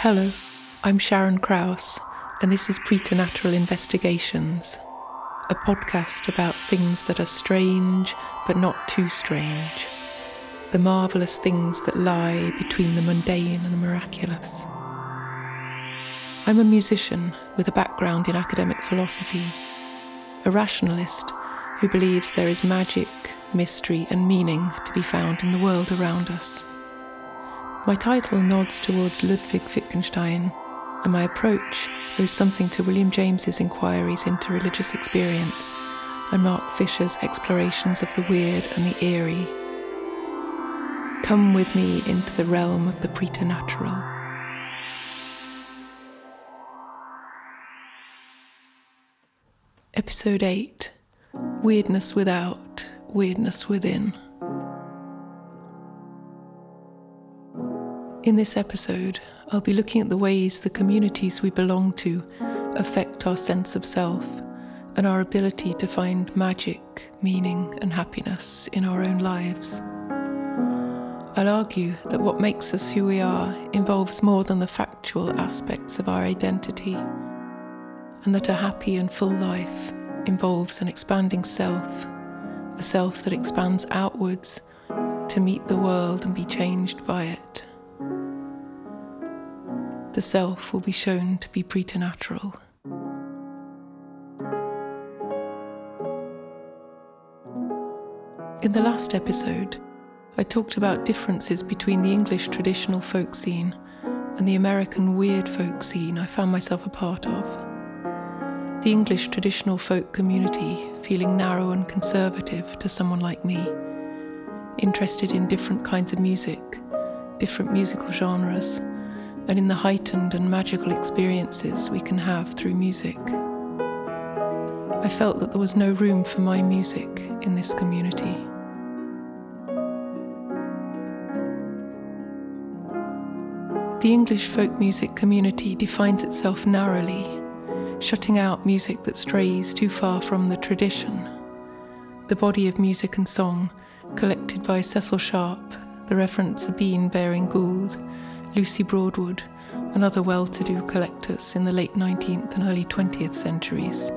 Hello, I'm Sharron Kraus, and this is Preternatural Investigations, a podcast about things that are strange but not too strange, the marvellous things that lie between the mundane and the miraculous. I'm a musician with a background in academic philosophy, a rationalist who believes there is magic, mystery, and meaning to be found in the world around us. My title nods towards Ludwig Wittgenstein, and my approach owes something to William James's inquiries into religious experience and Mark Fisher's explorations of the weird and the eerie. Come with me into the realm of the preternatural. Episode 8 Weirdness Without, Weirdness Within. In this episode, I'll be looking at the ways the communities we belong to affect our sense of self and our ability to find magic, meaning, and happiness in our own lives. I'll argue that what makes us who we are involves more than the factual aspects of our identity, and that a happy and full life involves an expanding self, a self that expands outwards to meet the world and be changed by it the self will be shown to be preternatural. In the last episode, I talked about differences between the English traditional folk scene and the American weird folk scene I found myself a part of. The English traditional folk community feeling narrow and conservative to someone like me, interested in different kinds of music, different musical genres and in the heightened and magical experiences we can have through music. I felt that there was no room for my music in this community. The English folk music community defines itself narrowly, shutting out music that strays too far from the tradition. The body of music and song, collected by Cecil Sharp, the Reverend Sabine Baring Gould, Lucy Broadwood, and other well to do collectors in the late 19th and early 20th centuries.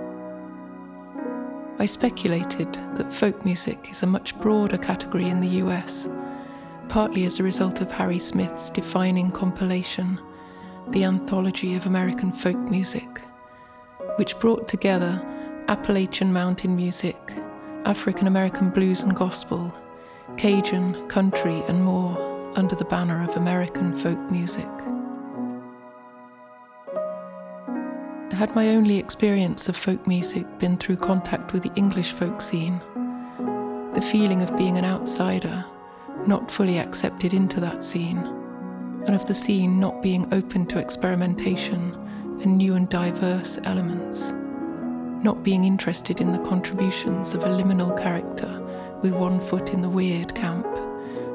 I speculated that folk music is a much broader category in the US, partly as a result of Harry Smith's defining compilation, The Anthology of American Folk Music, which brought together Appalachian mountain music, African American blues and gospel, Cajun, country, and more under the banner of American folk music. Had my only experience of folk music been through contact with the English folk scene, the feeling of being an outsider, not fully accepted into that scene, and of the scene not being open to experimentation and new and diverse elements, not being interested in the contributions of a liminal character with one foot in the weird camp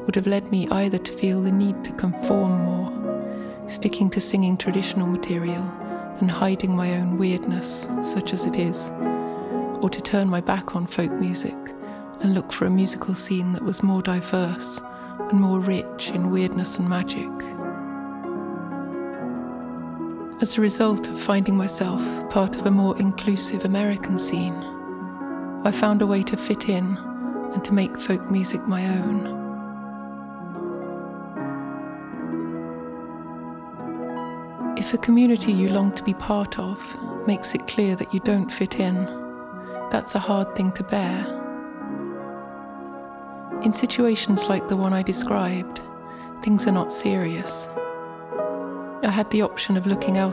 would have led me either to feel the need to conform more, sticking to singing traditional material and hiding my own weirdness, such as it is, or to turn my back on folk music and look for a musical scene that was more diverse and more rich in weirdness and magic. As a result of finding myself part of a more inclusive American scene, I found a way to fit in and to make folk music my own. If a community you long to be part of makes it clear that you don't fit in, that's a hard thing to bear. In situations like the one I described, things are not serious. I had the option of looking elsewhere